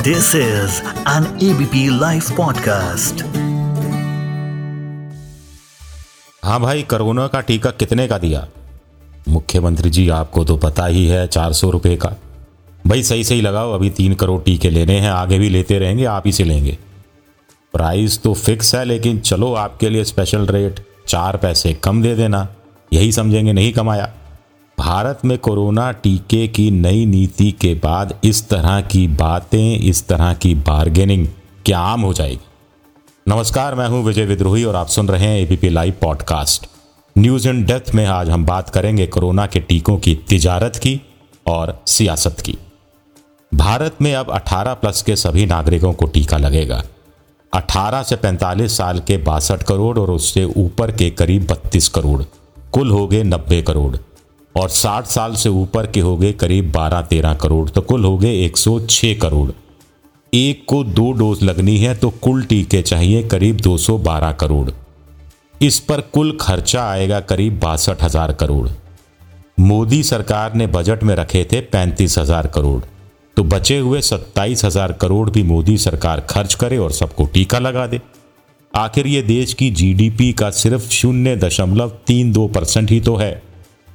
This is an ABP Life podcast. हाँ भाई, corona का टीका कितने का दिया? मुख्यमंत्री जी, आपको तो पता ही है, चार सौ रुपये का। भाई, सही सही लगाओ, अभी तीन करोड़ टीके लेने हैं, आगे भी लेते रहेंगे, आप ही से लेंगे। प्राइस तो फिक्स है, लेकिन चलो आपके लिए स्पेशल रेट चार पैसे कम दे देना। यही समझेंगे, नहीं कमाया। भारत में कोरोना टीके की नई नीति के बाद इस तरह की बातें, इस तरह की बार्गेनिंग क्या आम हो जाएगी? नमस्कार, मैं हूँ विजय विद्रोही और आप सुन रहे हैं ABP live podcast news in death में आज हम बात करेंगे कोरोना के टीकों की तिजारत की और सियासत की। भारत में अब 18 प्लस के सभी नागरिकों को टीका लगेगा। 18 से 45 साल के बासठ करोड़ और उससे ऊपर के करीब 32 करोड़, कुल हो गए नब्बे करोड़। और 60 साल से ऊपर के हो गए करीब 12-13 करोड़। तो कुल हो गए 106 करोड़। एक को दो डोज लगनी है तो कुल टीके चाहिए करीब 212 करोड़। इस पर कुल खर्चा आएगा करीब बासठ हज़ार करोड़। मोदी सरकार ने बजट में रखे थे पैंतीस हज़ार करोड़। तो बचे हुए सत्ताईस हज़ार करोड़ भी मोदी सरकार खर्च करे और सबको टीका लगा दे। आखिर ये देश की जीडीपी का सिर्फ़ शून्य दशमलव तीन दो परसेंट ही तो है।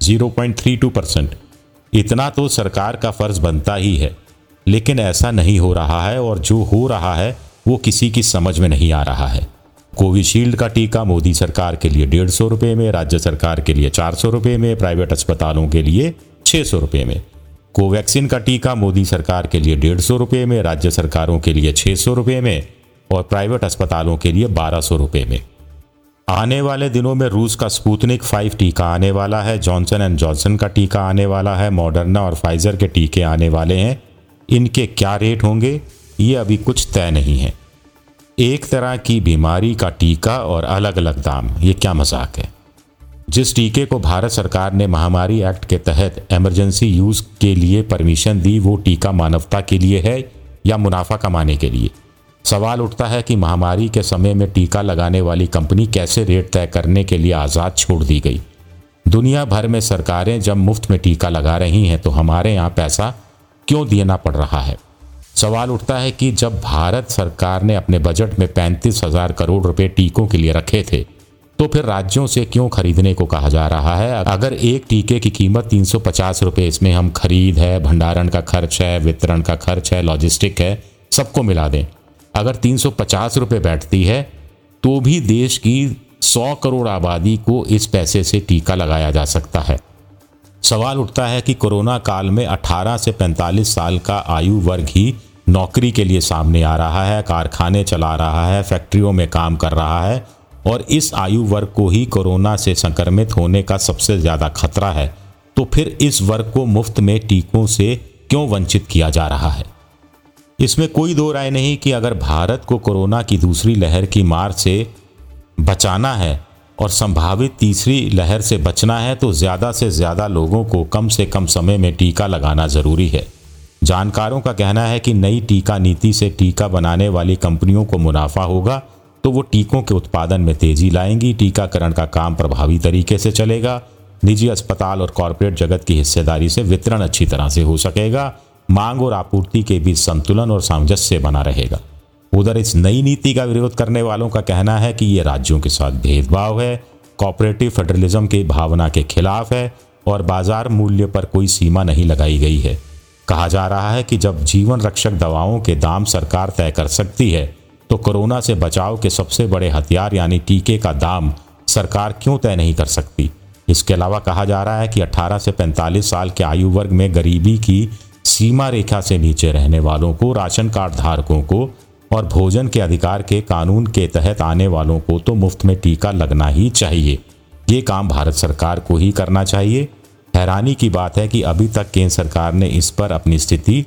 Zero point three two percent. इतना तो सरकार का फ़र्ज़ बनता ही है, लेकिन ऐसा नहीं हो रहा है और जो हो रहा है, वो किसी की समझ में नहीं आ रहा है। कोविशील्ड का टीका मोदी सरकार के लिए डेढ़ सौ रुपये में, राज्य सरकार के लिए चार सौ रुपये में, प्राइवेट अस्पतालों के लिए छः सौ रुपये में। कोवैक्सीन का टीका मोदी सरकार के लिए डेढ़ सौ रुपये में, राज्य सरकारों के लिए छः सौ रुपये में और प्राइवेट अस्पतालों के लिए बारह सौ रुपये में। आने वाले दिनों में रूस का स्पूतनिक फाइव टीका आने वाला है, जॉनसन एंड जॉनसन का टीका आने वाला है, मॉडर्ना और फाइजर के टीके आने वाले हैं। इनके क्या रेट होंगे? ये अभी कुछ तय नहीं है। एक तरह की बीमारी का टीका और अलग अलग दाम, ये क्या मज़ाक है? जिस टीके को भारत सरकार ने महामारी एक्ट के तहत इमरजेंसी यूज़ के लिए परमिशन दी, वो टीका मानवता के लिए है या मुनाफा कमाने के लिए? सवाल उठता है कि महामारी के समय में टीका लगाने वाली कंपनी कैसे रेट तय करने के लिए आज़ाद छोड़ दी गई? दुनिया भर में सरकारें जब मुफ़्त में टीका लगा रही हैं तो हमारे यहाँ पैसा क्यों देना पड़ रहा है? सवाल उठता है कि जब भारत सरकार ने अपने बजट में पैंतीस हज़ार करोड़ रुपए टीकों के लिए रखे थे तो फिर राज्यों से क्यों खरीदने को कहा जा रहा है? अगर एक टीके की कीमत तीन सौ पचास रुपये इसमें हम खरीद है, भंडारण का खर्च है, वितरण का खर्च है, लॉजिस्टिक है, सबको मिला दें। अगर तीन सौ बैठती है तो भी देश की सौ करोड़ आबादी को इस पैसे से टीका लगाया जा सकता है। सवाल उठता है कि कोरोना काल में 18 से 45 साल का आयु वर्ग ही नौकरी के लिए सामने आ रहा है, कारखाने चला रहा है, फैक्ट्रियों में काम कर रहा है और इस आयु वर्ग को ही कोरोना से संक्रमित होने का सबसे ज़्यादा खतरा है। तो फिर इस वर्ग को मुफ़्त में टीकों से क्यों वंचित किया जा रहा है? इसमें कोई दो राय नहीं कि अगर भारत को कोरोना की दूसरी लहर की मार से बचाना है और संभावित तीसरी लहर से बचना है तो ज़्यादा से ज़्यादा लोगों को कम से कम समय में टीका लगाना ज़रूरी है। जानकारों का कहना है कि नई टीका नीति से टीका बनाने वाली कंपनियों को मुनाफा होगा तो वो टीकों के उत्पादन में तेज़ी लाएँगी, टीकाकरण का काम प्रभावी तरीके से चलेगा, निजी अस्पताल और कॉरपोरेट जगत की हिस्सेदारी से वितरण अच्छी तरह से हो सकेगा मांग और आपूर्ति के बीच संतुलन और सामंजस्य बना रहेगा। उधर इस नई नीति का विरोध करने वालों का कहना है कि ये राज्यों के साथ भेदभाव है कॉपरेटिव फेडरलिज्म की भावना के खिलाफ है और बाज़ार मूल्य पर कोई सीमा नहीं लगाई गई है। कहा जा रहा है कि जब जीवन रक्षक दवाओं के दाम सरकार तय कर सकती है तो कोरोना से बचाव के सबसे बड़े हथियार यानी टीके का दाम सरकार क्यों तय नहीं कर सकती? इसके अलावा कहा जा रहा है कि 18 से 45 साल के आयु वर्ग में गरीबी की सीमा रेखा से नीचे रहने वालों को, राशन कार्ड धारकों को और भोजन के अधिकार के कानून के तहत आने वालों को तो मुफ़्त में टीका लगना ही चाहिए। ये काम भारत सरकार को ही करना चाहिए। हैरानी की बात है कि अभी तक केंद्र सरकार ने इस पर अपनी स्थिति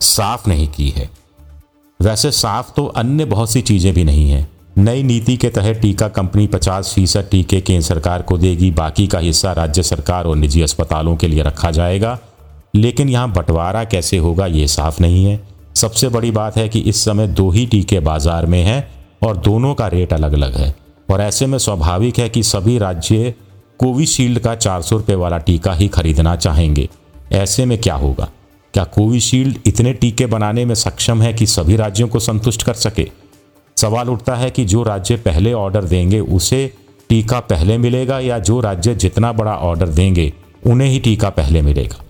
साफ़ नहीं की है। वैसे साफ़ तो अन्य बहुत सी चीज़ें भी नहीं हैं। नई नीति के तहत टीका कंपनी 50 फ़ीसद टीके केंद्र सरकार को देगी। बाकी का हिस्सा राज्य सरकार और निजी अस्पतालों के लिए रखा जाएगा। लेकिन यहाँ बंटवारा कैसे होगा ये साफ़ नहीं है। सबसे बड़ी बात है कि इस समय दो ही टीके बाज़ार में हैं और दोनों का रेट अलग अलग है। और ऐसे में स्वाभाविक है कि सभी राज्य कोविशील्ड का चार सौ रुपये वाला टीका ही खरीदना चाहेंगे। ऐसे में क्या होगा? क्या कोविशील्ड इतने टीके बनाने में सक्षम है कि सभी राज्यों को संतुष्ट कर सके? सवाल उठता है कि जो राज्य पहले ऑर्डर देंगे, उसे टीका पहले मिलेगा या जो राज्य जितना बड़ा ऑर्डर देंगे, उन्हें ही टीका पहले मिलेगा?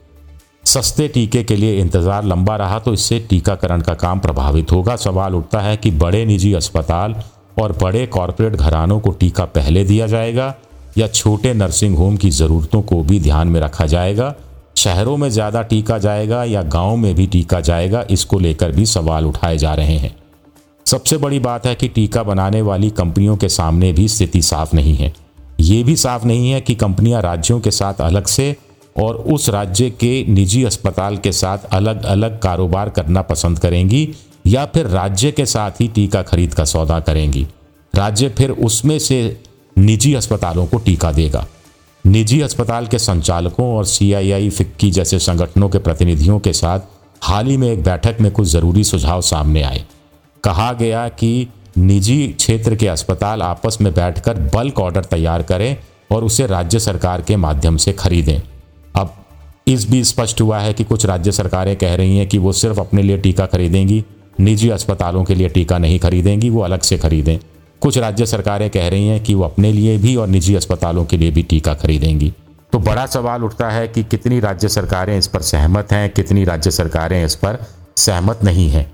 सस्ते टीके के लिए इंतज़ार लंबा रहा तो इससे टीकाकरण का काम प्रभावित होगा। सवाल उठता है कि बड़े निजी अस्पताल और बड़े कॉरपोरेट घरानों को टीका पहले दिया जाएगा, या छोटे नर्सिंग होम की ज़रूरतों को भी ध्यान में रखा जाएगा? शहरों में ज़्यादा टीका जाएगा या गाँव में भी टीका जाएगा? इसको लेकर भी सवाल उठाए जा रहे हैं। सबसे बड़ी बात है कि टीका बनाने वाली कंपनियों के सामने भी स्थिति साफ़ नहीं है। ये भी साफ़ नहीं है कि कंपनियाँ राज्यों के साथ अलग से और उस राज्य के निजी अस्पताल के साथ अलग अलग कारोबार करना पसंद करेंगी या फिर राज्य के साथ ही टीका खरीद का सौदा करेंगी। राज्य फिर उसमें से निजी अस्पतालों को टीका देगा। निजी अस्पताल के संचालकों और सीआईआई फिक्की जैसे संगठनों के प्रतिनिधियों के साथ हाल ही में एक बैठक में कुछ ज़रूरी सुझाव सामने आए। कहा गया कि निजी क्षेत्र के अस्पताल आपस में बैठकर बल्क ऑर्डर तैयार करें और उसे राज्य सरकार के माध्यम से खरीदें। इस भी स्पष्ट हुआ है कि कुछ राज्य सरकारें कह रही हैं कि वो सिर्फ़ अपने लिए टीका खरीदेंगी, निजी अस्पतालों के लिए टीका नहीं खरीदेंगी, वो अलग से खरीदें। कुछ राज्य सरकारें कह रही हैं कि वो अपने लिए भी और निजी अस्पतालों के लिए भी टीका खरीदेंगी। तो बड़ा सवाल उठता है कि कितनी राज्य सरकारें इस पर सहमत हैं, कितनी राज्य सरकारें इस पर सहमत नहीं हैं।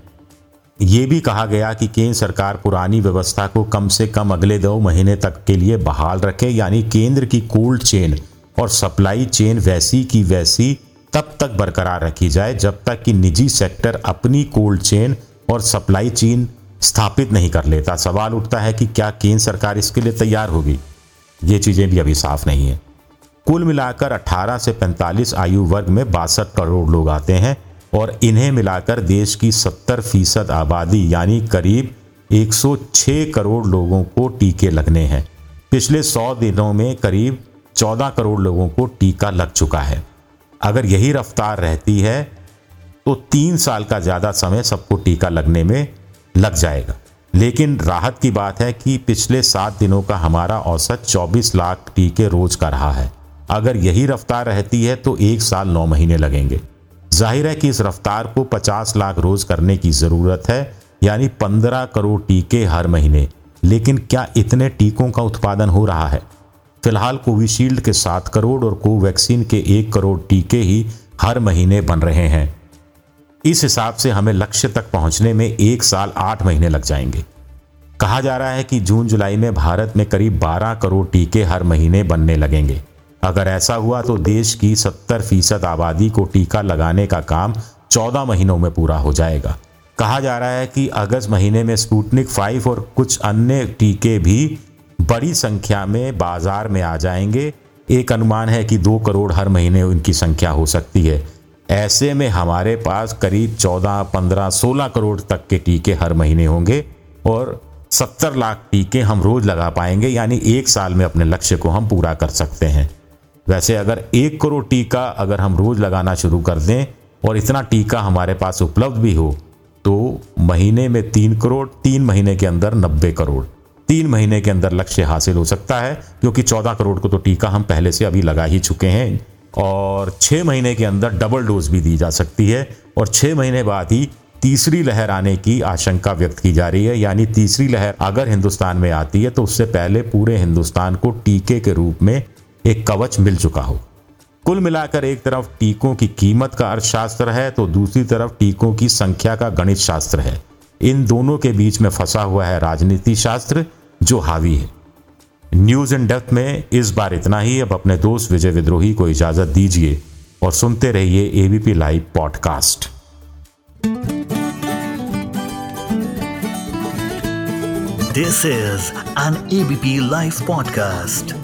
ये भी कहा गया कि केंद्र सरकार पुरानी व्यवस्था को कम से कम अगले दो महीने तक के लिए बहाल रखे, यानी केंद्र की कोल्ड चेन और सप्लाई चेन वैसी की वैसी तब तक बरकरार रखी जाए जब तक कि निजी सेक्टर अपनी कोल्ड चेन और सप्लाई चेन स्थापित नहीं कर लेता। सवाल उठता है कि क्या केंद्र सरकार इसके लिए तैयार होगी? ये चीज़ें भी अभी साफ़ नहीं है। कुल मिलाकर 18 से 45 आयु वर्ग में बासठ करोड़ लोग आते हैं और इन्हें मिलाकर देश की 70 फ़ीसद आबादी यानी करीब 106 करोड़ लोगों को टीके लगने हैं। पिछले 100 दिनों में करीब चौदह करोड़ लोगों को टीका लग चुका है। अगर यही रफ्तार रहती है तो तीन साल का ज़्यादा समय सबको टीका लगने में लग जाएगा। लेकिन राहत की बात है कि पिछले सात दिनों का हमारा औसत 24 लाख टीके रोज का रहा है। अगर यही रफ्तार रहती है तो एक साल नौ महीने लगेंगे। ज़ाहिर है कि इस रफ्तार को 50 लाख रोज करने की ज़रूरत है, यानी 15 करोड़ टीके हर महीने। लेकिन क्या इतने टीकों का उत्पादन हो रहा है? फ़िलहाल कोविशील्ड के सात करोड़ और कोवैक्सीन के एक करोड़ टीके ही हर महीने बन रहे हैं। इस हिसाब से हमें लक्ष्य तक पहुँचने में एक साल आठ महीने लग जाएँगे। कहा जा रहा है कि जून जुलाई में भारत में करीब 12 करोड़ टीके हर महीने बनने लगेंगे। अगर ऐसा हुआ तो देश की 70 फ़ीसद आबादी को टीका लगाने का काम 14 महीनों में पूरा हो जाएगा। कहा जा रहा है कि अगस्त महीने में स्पुतनिक फाइव और कुछ अन्य टीके भी बड़ी संख्या में बाज़ार में आ जाएँगे। एक अनुमान है कि दो करोड़ हर महीने उनकी संख्या हो सकती है। ऐसे में हमारे पास करीब चौदह, पंद्रह, सोलह करोड़ तक के टीके हर महीने होंगे और सत्तर लाख टीके हम रोज लगा पाएँगे, यानी एक साल में अपने लक्ष्य को हम पूरा कर सकते हैं। वैसे अगर एक करोड़ टीका अगर हम रोज लगाना शुरू कर दें और इतना टीका हमारे पास उपलब्ध भी हो तो महीने में तीन करोड़, तीन महीने के अंदर नब्बे करोड़। तीन महीने के अंदर लक्ष्य हासिल हो सकता है क्योंकि चौदह करोड़ को तो टीका हम पहले से अभी लगा ही चुके हैं। और छः महीने के अंदर डबल डोज भी दी जा सकती है, और छः महीने बाद ही तीसरी लहर आने की आशंका व्यक्त की जा रही है। यानी तीसरी लहर अगर हिंदुस्तान में आती है तो उससे पहले पूरे हिंदुस्तान को टीके के रूप में एक कवच मिल चुका हो। कुल मिलाकर एक तरफ़ टीकों की कीमत का अर्थशास्त्र है तो दूसरी तरफ़ टीकों की संख्या का गणित शास्त्र है। इन दोनों के बीच में फंसा हुआ है राजनीति शास्त्र जो हावी है। न्यूज़ इन डेप्थ में इस बार इतना ही। अब अपने दोस्त विजय विद्रोही को इजाज़त दीजिए और सुनते रहिए ABP live podcast this is an ABP live podcast